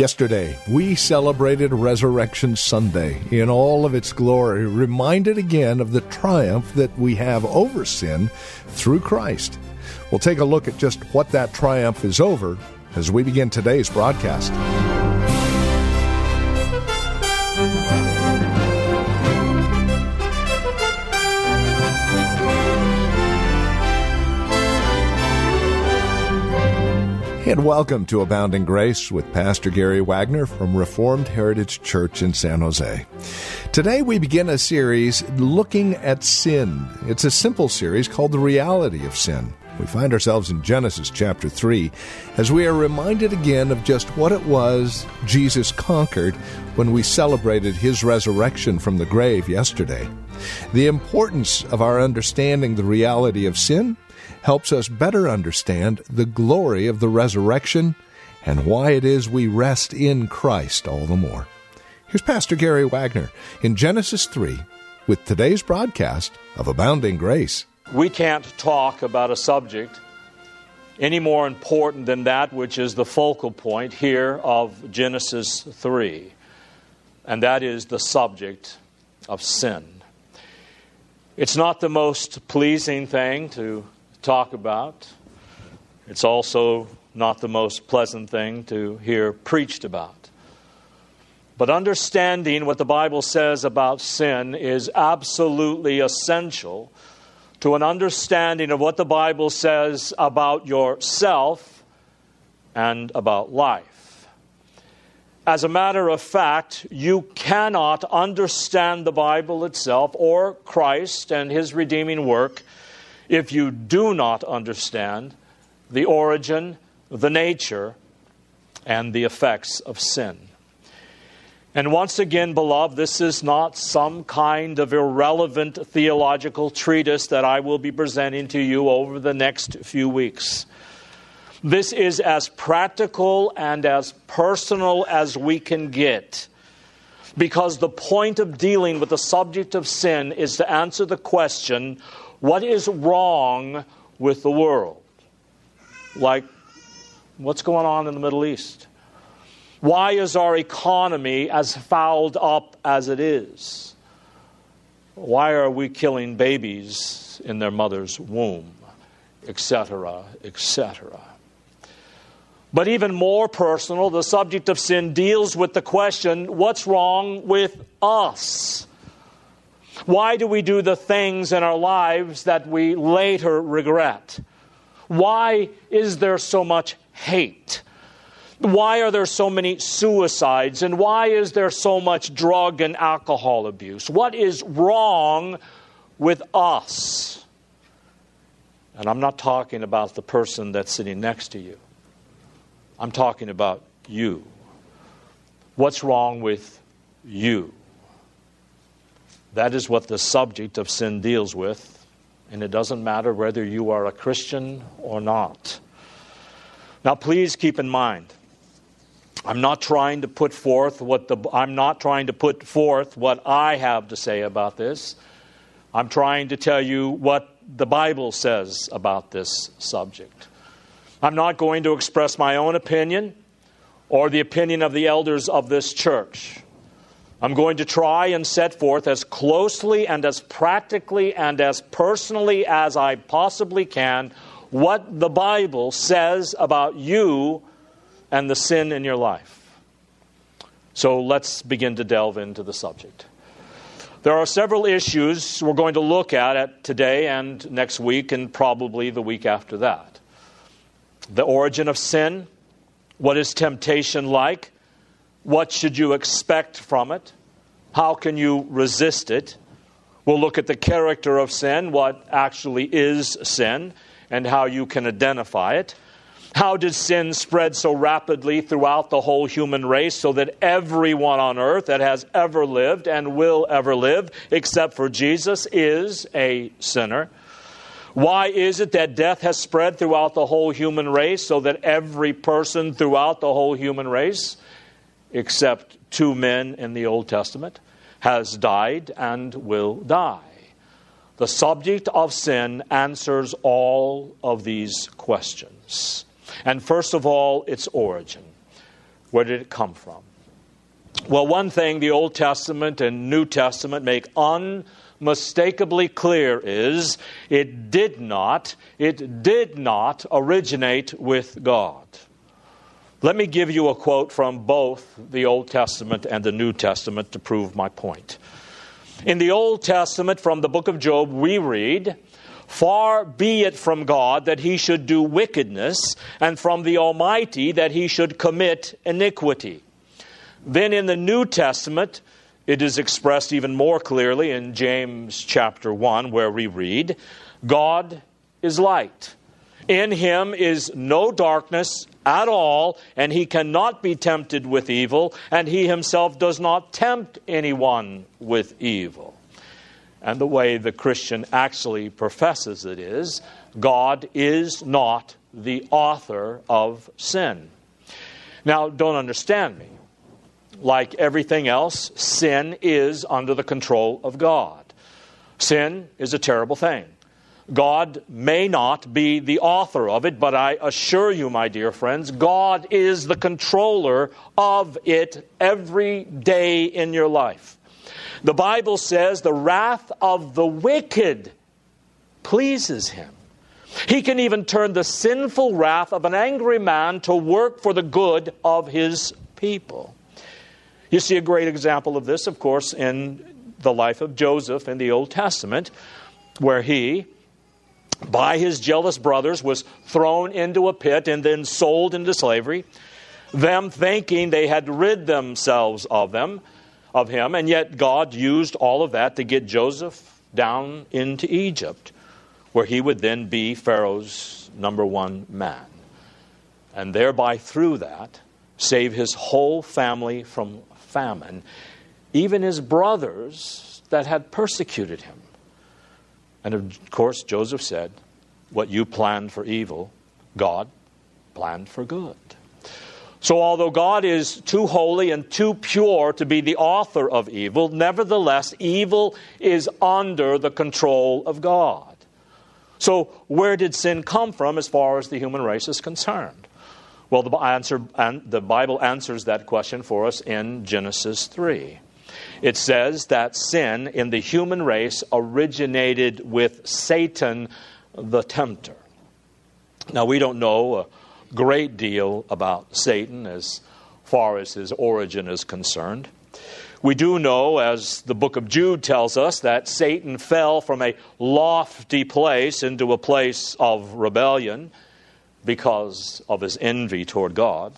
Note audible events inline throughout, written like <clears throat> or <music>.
Yesterday, we celebrated Resurrection Sunday in all of its glory, reminded again of the triumph that we have over sin through Christ. We'll take a look at just what that triumph is over as we begin today's broadcast. And welcome to Abounding Grace with Pastor Gary Wagner from Reformed Heritage Church in San Jose. Today we begin a series looking at sin. It's a simple series called The Reality of Sin. We find ourselves in Genesis chapter 3 as we are reminded again of just what it was Jesus conquered when we celebrated his resurrection from the grave yesterday. The importance of our understanding the reality of sin helps us better understand the glory of the resurrection and why it is we rest in Christ all the more. Here's Pastor Gary Wagner in Genesis 3 with today's broadcast of Abounding Grace. We can't talk about a subject any more important than that which is the focal point here of Genesis 3, and that is the subject of sin. It's not the most pleasing thing to talk about. It's also not the most pleasant thing to hear preached about. But understanding what the Bible says about sin is absolutely essential to an understanding of what the Bible says about yourself and about life. As a matter of fact, you cannot understand the Bible itself or Christ and his redeeming work if you do not understand the origin, the nature, and the effects of sin. And once again, beloved, this is not some kind of irrelevant theological treatise that I will be presenting to you over the next few weeks. This is as practical and as personal as we can get. Because the point of dealing with the subject of sin is to answer the question what is wrong with the world? Like, what's going on in the Middle East? Why is our economy as fouled up as it is? Why are we killing babies in their mother's womb? Etc., etc. But even more personal, the subject of sin deals with the question what's wrong with us? Why do we do the things in our lives that we later regret? Why is there so much hate? Why are there so many suicides? And why is there so much drug and alcohol abuse? What is wrong with us? And I'm not talking about the person that's sitting next to you, I'm talking about you. What's wrong with you? That is what the subject of sin deals with, and it doesn't matter whether you are a Christian or not. Now, please keep in mind, I'm not trying to put forth what the I'm not trying to put forth what I have to say about this. I'm trying to tell you what the Bible says about this subject. I'm not going to express my own opinion or the opinion of the elders of this church. I'm going to try and set forth as closely and as practically and as personally as I possibly can what the Bible says about you and the sin in your life. So let's begin to delve into the subject. There are several issues we're going to look at, at today and next week, and probably the week after that. The origin of sin. What is temptation like? What should you expect from it? How can you resist it? We'll look at the character of sin, what actually is sin, and how you can identify it. How did sin spread so rapidly throughout the whole human race so that everyone on earth that has ever lived and will ever live, except for Jesus, is a sinner? Why is it that death has spread throughout the whole human race so that every person throughout the whole human race, except two men in the Old Testament, has died and will die? The subject of sin answers all of these questions. And first of all, its origin. Where did it come from? Well, one thing the Old Testament and New Testament make unmistakably clear is it did not, it did not originate with God. Let me give you a quote from both the Old Testament and the New Testament to prove my point. In the Old Testament, from the book of Job, we read, Far be it from God that he should do wickedness, and from the Almighty that he should commit iniquity. Then in the New Testament, it is expressed even more clearly in James chapter 1, where we read, God is light. In him is no darkness at all, and he cannot be tempted with evil, and he himself does not tempt anyone with evil. And the way the Christian actually professes it is God is not the author of sin. Now, don't understand me. Like everything else, sin is under the control of God. Sin is a terrible thing. God may not be the author of it, but I assure you, my dear friends, God is the controller of it every day in your life. The Bible says the wrath of the wicked pleases him. He can even turn the sinful wrath of an angry man to work for the good of his people. You see a great example of this, of course, in the life of Joseph in the Old Testament, where he, by his jealous brothers, was thrown into a pit and then sold into slavery, them thinking they had rid themselves of them of him, and yet God used all of that to get Joseph down into Egypt, where he would then be Pharaoh's number one man. And thereby, through that, save his whole family from famine, even his brothers that had persecuted him. And of course, Joseph said, What you planned for evil, God planned for good. So, although God is too holy and too pure to be the author of evil, nevertheless, evil is under the control of God. So, where did sin come from as far as the human race is concerned? Well, the, answer, the Bible answers that question for us in Genesis 3. It says that sin in the human race originated with Satan the tempter. Now, we don't know. a great deal about Satan as far as his origin is concerned. We do know, as the book of Jude tells us, that Satan fell from a lofty place into a place of rebellion because of his envy toward God.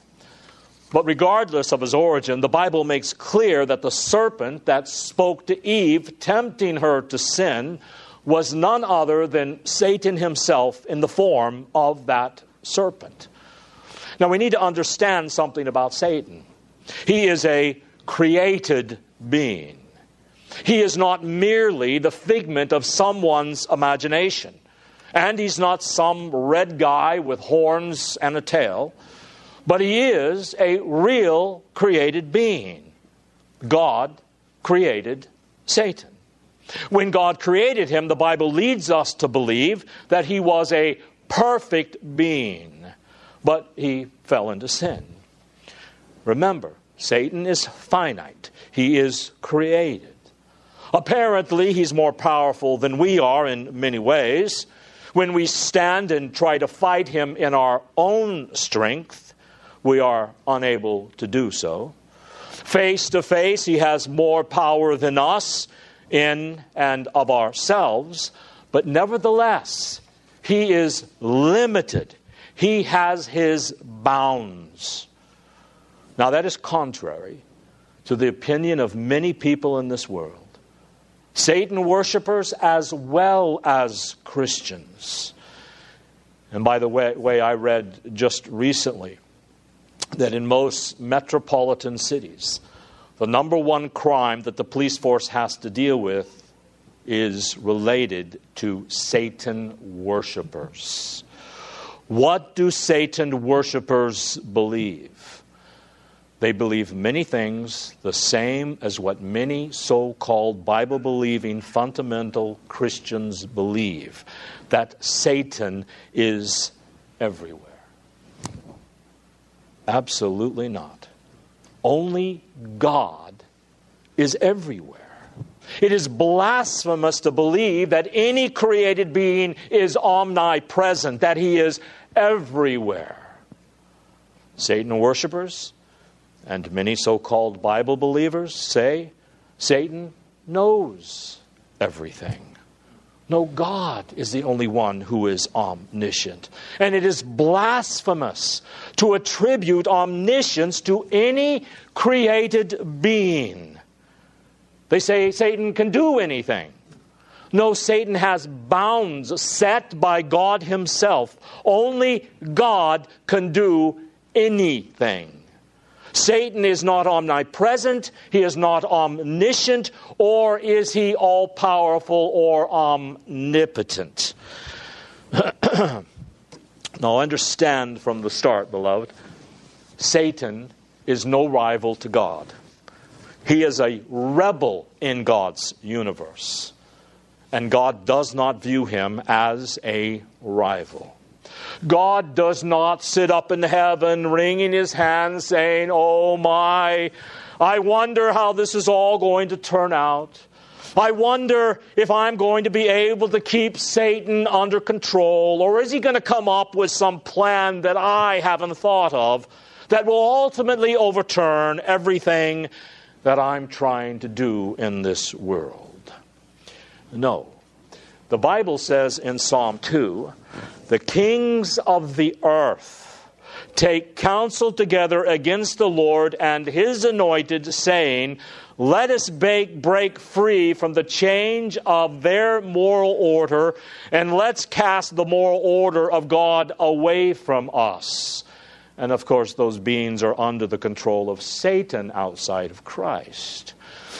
But regardless of his origin, the Bible makes clear that the serpent that spoke to Eve, tempting her to sin, was none other than Satan himself in the form of that serpent. Now, we need to understand something about Satan. He is a created being, he is not merely the figment of someone's imagination. And he's not some red guy with horns and a tail, but he is a real created being. God created Satan. When God created him, the Bible leads us to believe that he was a perfect being but he fell into sin. Remember, Satan is finite, he is created. Apparently, he's more powerful than we are in many ways. When we stand and try to fight him in our own strength, we are unable to do so. Face to face, he has more power than us in and of ourselves, but nevertheless, he is limited he has his bounds. Now, that is contrary to the opinion of many people in this world. Satan worshippers as well as Christians. And by the way, way, I read just recently that in most metropolitan cities, the number one crime that the police force has to deal with is related to Satan worshippers. What do Satan worshippers believe? They believe many things the same as what many so called Bible believing fundamental Christians believe that Satan is everywhere. Absolutely not. Only God is everywhere. It is blasphemous to believe that any created being is omnipresent, that he is everywhere. Satan worshippers and many so called Bible believers say Satan knows everything. No, God is the only one who is omniscient. And it is blasphemous to attribute omniscience to any created being. They say Satan can do anything. No, Satan has bounds set by God Himself. Only God can do anything. Satan is not omnipresent, he is not omniscient, or is he all powerful or omnipotent. <clears throat> now, understand from the start, beloved, Satan is no rival to God. He is a rebel in God's universe. And God does not view him as a rival. God does not sit up in heaven wringing his hands saying, Oh my, I wonder how this is all going to turn out. I wonder if I'm going to be able to keep Satan under control, or is he going to come up with some plan that I haven't thought of that will ultimately overturn everything that I'm trying to do in this world. No. The Bible says in Psalm 2 the kings of the earth take counsel together against the Lord and his anointed, saying, Let us break, break free from the change of their moral order, and let's cast the moral order of God away from us. And of course, those beings are under the control of Satan outside of Christ.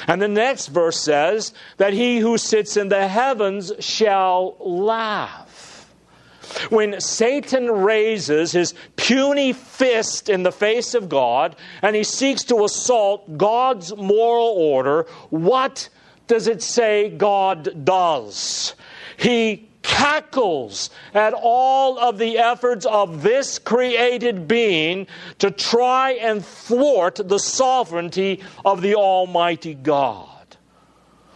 And the next verse says that he who sits in the heavens shall laugh. When Satan raises his puny fist in the face of God and he seeks to assault God's moral order, what does it say God does? He cackles at all of the efforts of this created being to try and thwart the sovereignty of the Almighty God.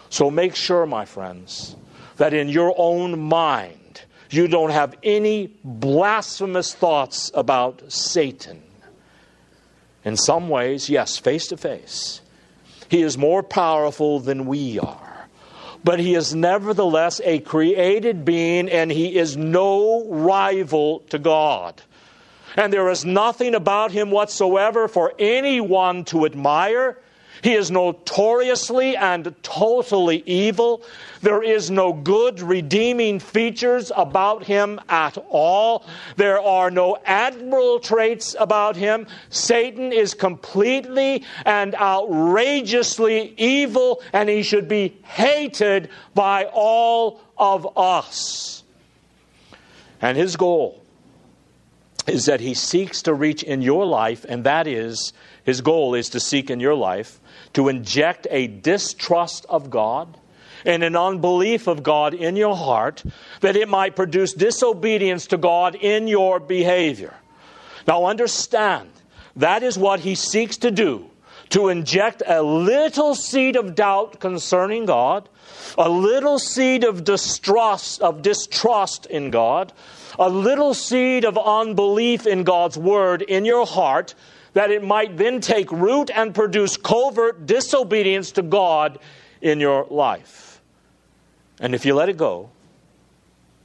So make sure, my friends, that in your own mind you don't have any blasphemous thoughts about Satan. In some ways, yes, face to face, he is more powerful than we are but he is nevertheless a created being and he is no rival to God. And there is nothing about him whatsoever for anyone to admire he is notoriously and totally evil. There is no good redeeming features about him at all. There are no admirable traits about him. Satan is completely and outrageously evil, and he should be hated by all of us. And his goal is that he seeks to reach in your life, and that is his goal is to seek in your life to inject a distrust of God and an unbelief of God in your heart that it might produce disobedience to God in your behavior. Now, understand, that is what he seeks to do to inject a little seed of doubt concerning God, a little seed of distrust of distrust in God, a little seed of unbelief in God's word in your heart that it might then take root and produce covert disobedience to God in your life. And if you let it go,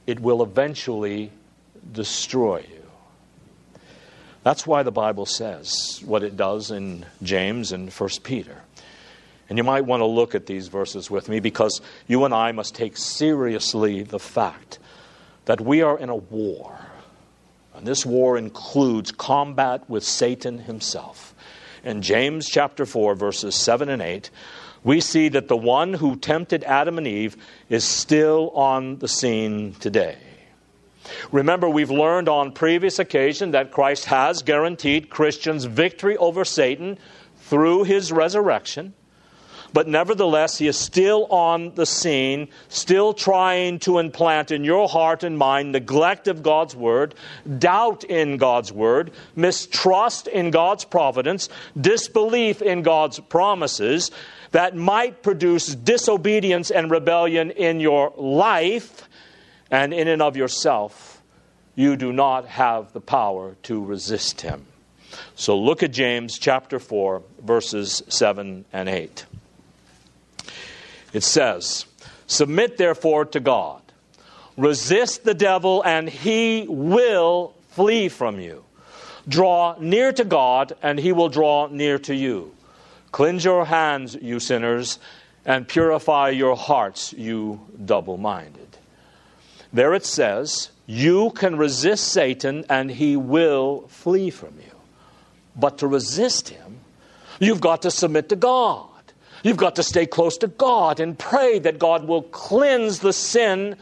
it will eventually destroy you. That's why the Bible says what it does in James and 1 Peter. And you might want to look at these verses with me because you and I must take seriously the fact that we are in a war And this war includes combat with Satan himself. In James chapter 4, verses 7 and 8, we see that the one who tempted Adam and Eve is still on the scene today. Remember, we've learned on previous occasion that Christ has guaranteed Christians victory over Satan through his resurrection. But nevertheless, he is still on the scene, still trying to implant in your heart and mind neglect of God's word, doubt in God's word, mistrust in God's providence, disbelief in God's promises that might produce disobedience and rebellion in your life and in and of yourself. You do not have the power to resist him. So look at James chapter 4, verses 7 and 8. It says, Submit therefore to God. Resist the devil, and he will flee from you. Draw near to God, and he will draw near to you. Cleanse your hands, you sinners, and purify your hearts, you double minded. There it says, You can resist Satan, and he will flee from you. But to resist him, you've got to submit to God. You've got to stay close to God and pray that God will cleanse the sin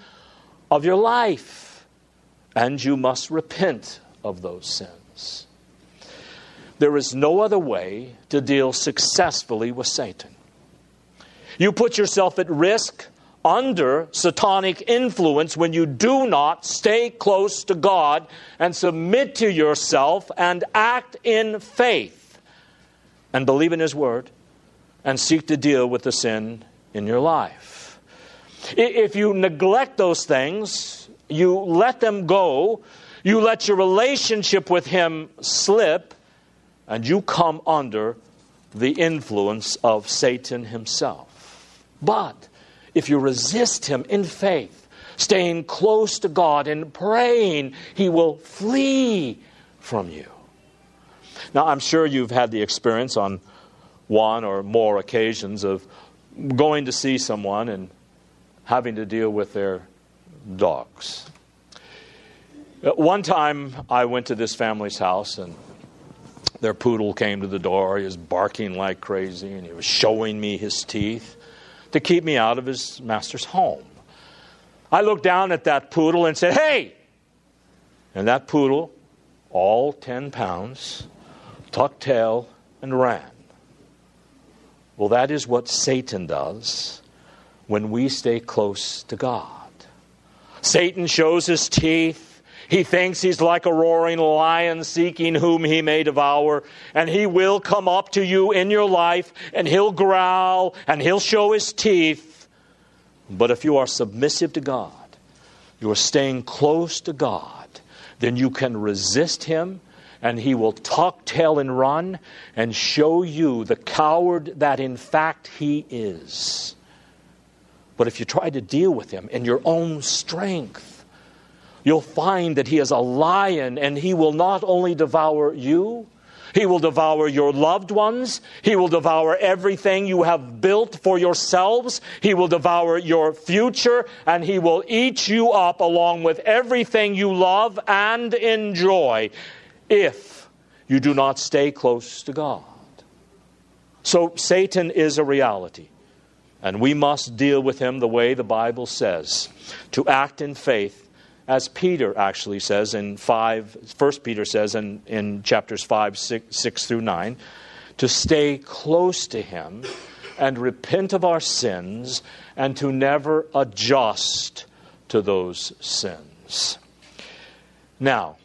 of your life. And you must repent of those sins. There is no other way to deal successfully with Satan. You put yourself at risk under satanic influence when you do not stay close to God and submit to yourself and act in faith and believe in His Word and seek to deal with the sin in your life. If you neglect those things, you let them go, you let your relationship with Him slip, and you come under the influence of Satan himself. But if you resist him in faith, staying close to God and praying, he will flee from you. Now, I'm sure you've had the experience on one or more occasions of going to see someone and having to deal with their dogs. Uh, one time I went to this family's house and their poodle came to the door. He was barking like crazy and he was showing me his teeth to keep me out of his master's home. I looked down at that poodle and said, Hey! And that poodle, all 10 pounds, tucked tail and ran. Well, that is what Satan does when we stay close to God. Satan shows his teeth. He thinks he's like a roaring lion seeking whom he may devour, and he will come up to you in your life, and he'll growl, and he'll show his teeth. But if you are submissive to God, you are staying close to God, then you can resist him and he will talk, tail and run and show you the coward that in fact he is. But if you try to deal with him in your own strength, you'll find that he is a lion and he will not only devour you, he will devour your loved ones. He will devour everything you have built for yourselves. He will devour your future, and He will eat you up along with everything you love and enjoy if you do not stay close to God. So Satan is a reality, and we must deal with him the way the Bible says to act in faith, as Peter actually says in 5, 1 Peter says in, in chapters 5, 6, 6 through 9, to stay close to him and repent of our sins and to never adjust to those sins. Now,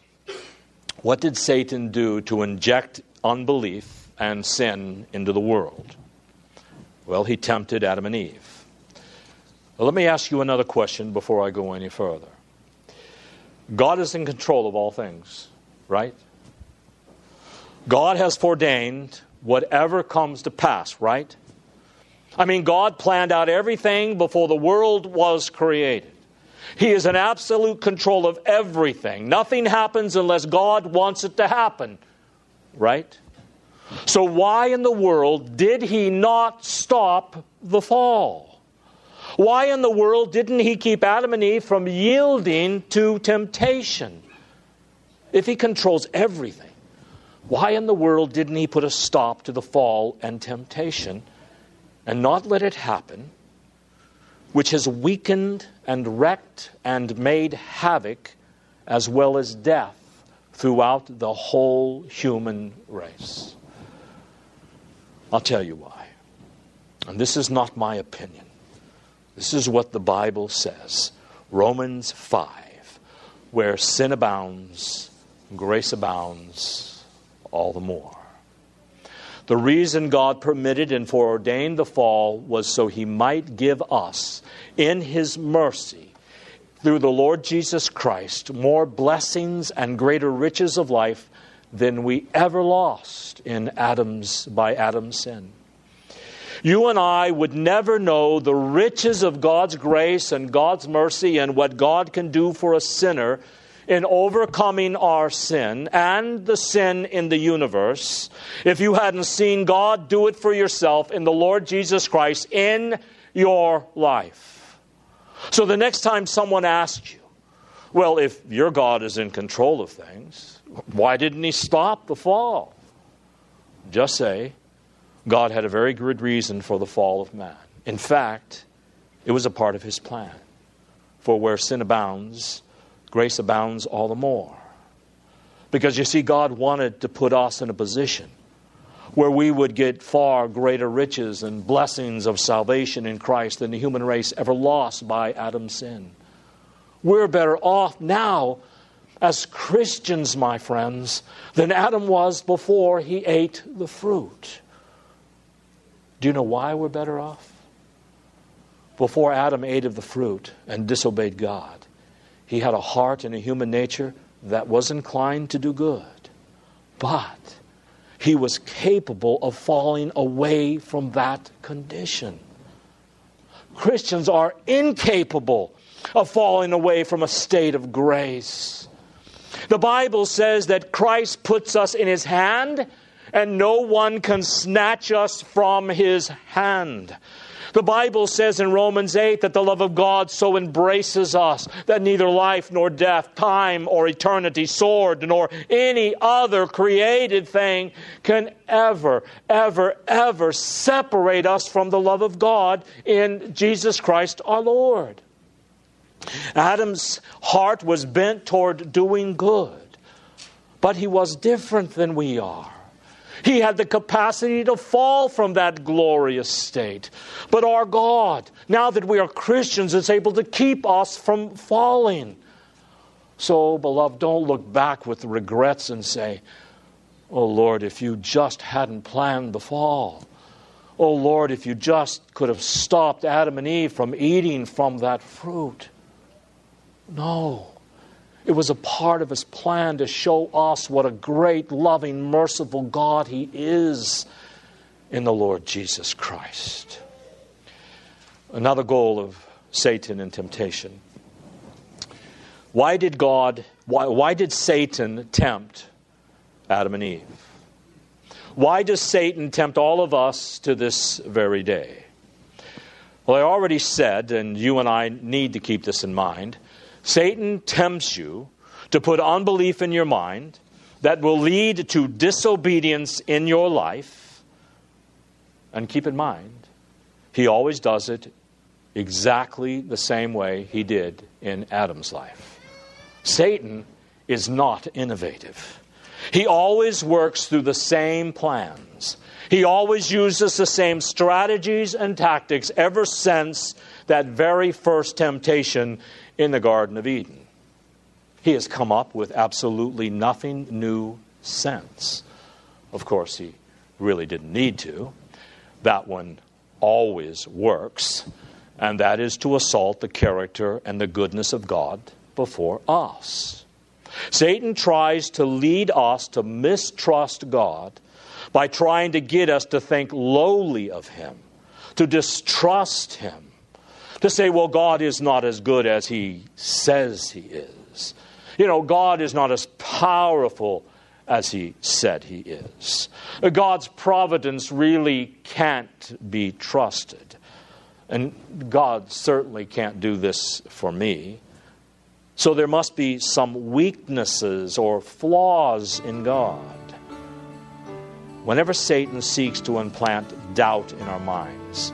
what did Satan do to inject unbelief and sin into the world? Well, he tempted Adam and Eve. Well, let me ask you another question before I go any further. God is in control of all things, right? God has foreordained whatever comes to pass, right? I mean, God planned out everything before the world was created. He is in absolute control of everything. Nothing happens unless God wants it to happen. Right? So, why in the world did he not stop the fall? Why in the world didn't he keep Adam and Eve from yielding to temptation? if He controls everything, why in the world didn't He put a stop to the fall and temptation and not let it happen, which has weakened and wrecked and made havoc as well as death throughout the whole human race? I'll tell you why. And this is not my opinion. This is what the Bible says Romans 5, where sin abounds, grace abounds all the more. The reason God permitted and foreordained the fall was so he might give us, in his mercy, through the Lord Jesus Christ, more blessings and greater riches of life than we ever lost in Adam's by Adam's sin. You and I would never know the riches of God's grace and God's mercy and what God can do for a sinner in overcoming our sin and the sin in the universe if you hadn't seen God do it for yourself in the Lord Jesus Christ in your life. So the next time someone asks you, well, if your God is in control of things, why didn't he stop the fall? Just say, God had a very good reason for the fall of man. In fact, it was a part of his plan. For where sin abounds, grace abounds all the more. Because you see, God wanted to put us in a position where we would get far greater riches and blessings of salvation in Christ than the human race ever lost by Adam's sin. We're better off now as Christians, my friends, than Adam was before he ate the fruit. Do you know why we're better off? Before Adam ate of the fruit and disobeyed God, he had a heart and a human nature that was inclined to do good. But he was capable of falling away from that condition. Christians are incapable of falling away from a state of grace. The Bible says that Christ puts us in his hand and no one can snatch us from his hand. The Bible says in Romans 8 that the love of God so embraces us that neither life nor death, time or eternity, sword nor any other created thing can ever, ever, ever separate us from the love of God in Jesus Christ our Lord. Adam's heart was bent toward doing good, but he was different than we are. He had the capacity to fall from that glorious state. But our God, now that we are Christians, is able to keep us from falling. So, beloved, don't look back with regrets and say, Oh Lord, if you just hadn't planned the fall. Oh Lord, if you just could have stopped Adam and Eve from eating from that fruit. No. It was a part of his plan to show us what a great, loving, merciful God he is in the Lord Jesus Christ. Another goal of Satan and temptation. Why did God, why, why did Satan tempt Adam and Eve? Why does Satan tempt all of us to this very day? Well, I already said, and you and I need to keep this in mind Satan tempts you to put unbelief in your mind that will lead to disobedience in your life. And keep in mind, he always does it exactly the same way he did in Adam's life. Satan is not innovative. He always works through the same plans. He always uses the same strategies and tactics ever since that very first temptation in the Garden of Eden. He has come up with absolutely nothing new since. Of course, he really didn't need to. That one always works, and that is to assault the character and the goodness of God before us. Satan tries to lead us to mistrust God by trying to get us to think lowly of Him, to distrust Him, to say, well, God is not as good as he says he is. You know, God is not as powerful as he said he is. God's providence really can't be trusted. And God certainly can't do this for me. So there must be some weaknesses or flaws in God. Whenever Satan seeks to implant doubt in our minds,